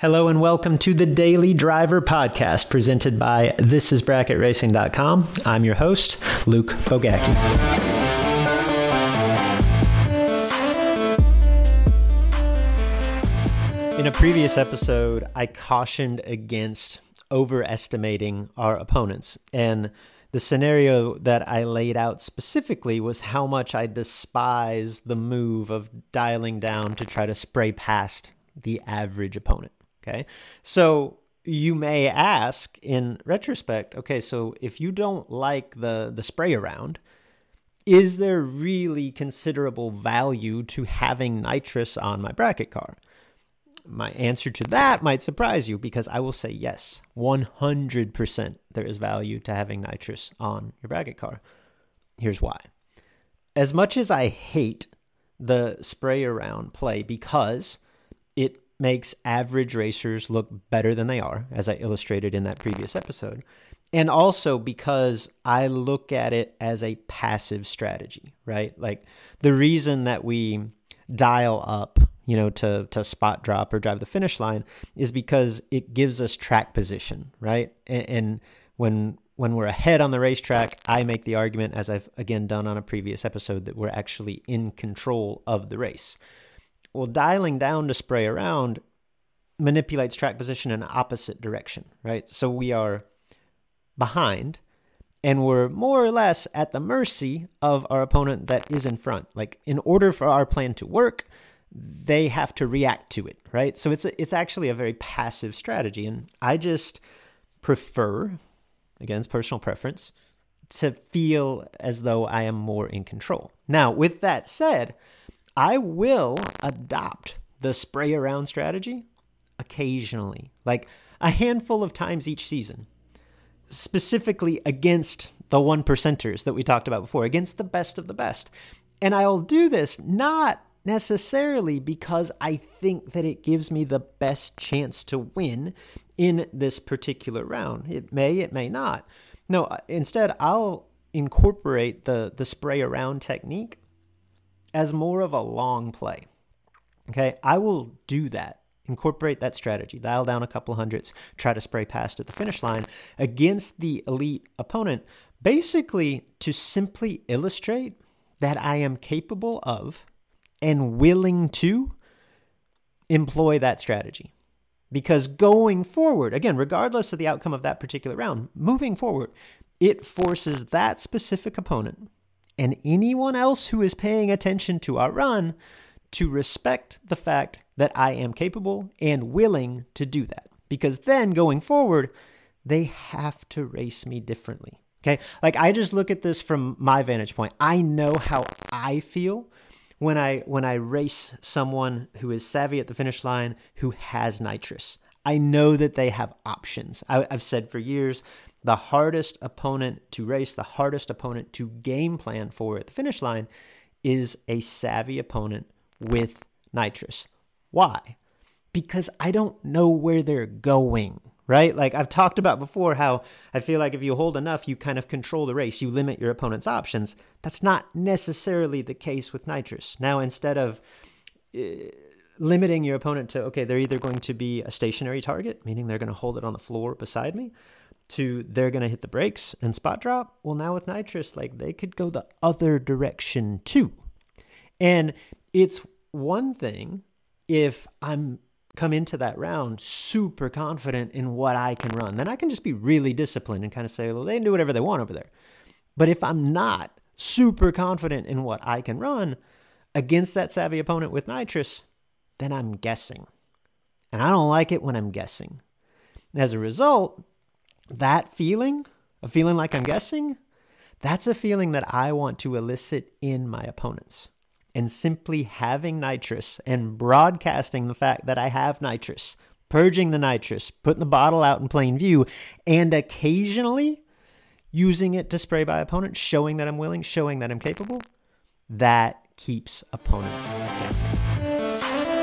Hello and welcome to the Daily Driver Podcast presented by thisisbracketracing.com. I'm your host, Luke Bogacki. In a previous episode, I cautioned against overestimating our opponents. And the scenario that I laid out specifically was how much I despise the move of dialing down to try to spray past the average opponent. Okay. So you may ask in retrospect, okay, so if you don't like the, the spray around, is there really considerable value to having nitrous on my bracket car? My answer to that might surprise you because I will say yes, 100% there is value to having nitrous on your bracket car. Here's why. As much as I hate the spray around play because it makes average racers look better than they are, as I illustrated in that previous episode. And also because I look at it as a passive strategy, right? Like the reason that we dial up, you know, to, to spot drop or drive the finish line is because it gives us track position, right? And, and when when we're ahead on the racetrack, I make the argument, as I've again done on a previous episode, that we're actually in control of the race. Well, dialing down to spray around manipulates track position in opposite direction, right? So we are behind and we're more or less at the mercy of our opponent that is in front. Like in order for our plan to work, they have to react to it, right? So it's a, it's actually a very passive strategy and I just prefer again, it's personal preference to feel as though I am more in control. Now, with that said, I will adopt the spray around strategy occasionally, like a handful of times each season, specifically against the one percenters that we talked about before, against the best of the best. And I'll do this not necessarily because I think that it gives me the best chance to win in this particular round. It may, it may not. No, instead, I'll incorporate the, the spray around technique as more of a long play. Okay, I will do that. Incorporate that strategy. Dial down a couple hundreds, try to spray past at the finish line against the elite opponent, basically to simply illustrate that I am capable of and willing to employ that strategy. Because going forward, again, regardless of the outcome of that particular round, moving forward, it forces that specific opponent and anyone else who is paying attention to our run to respect the fact that I am capable and willing to do that. Because then going forward, they have to race me differently. Okay. Like I just look at this from my vantage point. I know how I feel when I when I race someone who is savvy at the finish line who has nitrous. I know that they have options. I, have said for years the hardest opponent to race, the hardest opponent to game plan for at the finish line is a savvy opponent with nitrous. Why? Because I don't know where they're going, right? Like I've talked about before how I feel like if you hold enough, you kind of control the race, you limit your opponent's options. That's not necessarily the case with nitrous. Now, instead of uh, limiting your opponent to, okay, they're either going to be a stationary target, meaning they're going to hold it on the floor beside me, to they're going to hit the brakes and spot drop. Well, now with nitrous, like they could go the other direction too. And it's one thing if I'm come into that round super confident in what I can run, then I can just be really disciplined and kind of say, well, they can do whatever they want over there. But if I'm not super confident in what I can run against that savvy opponent with nitrous, then I'm guessing. And I don't like it when I'm guessing. As a result, that feeling, a feeling like I'm guessing, that's a feeling that I want to elicit in my opponents. And simply having nitrous and broadcasting the fact that I have nitrous, purging the nitrous, putting the bottle out in plain view, and occasionally using it to spray by opponents, showing that I'm willing, showing that I'm capable, that keeps opponents guessing.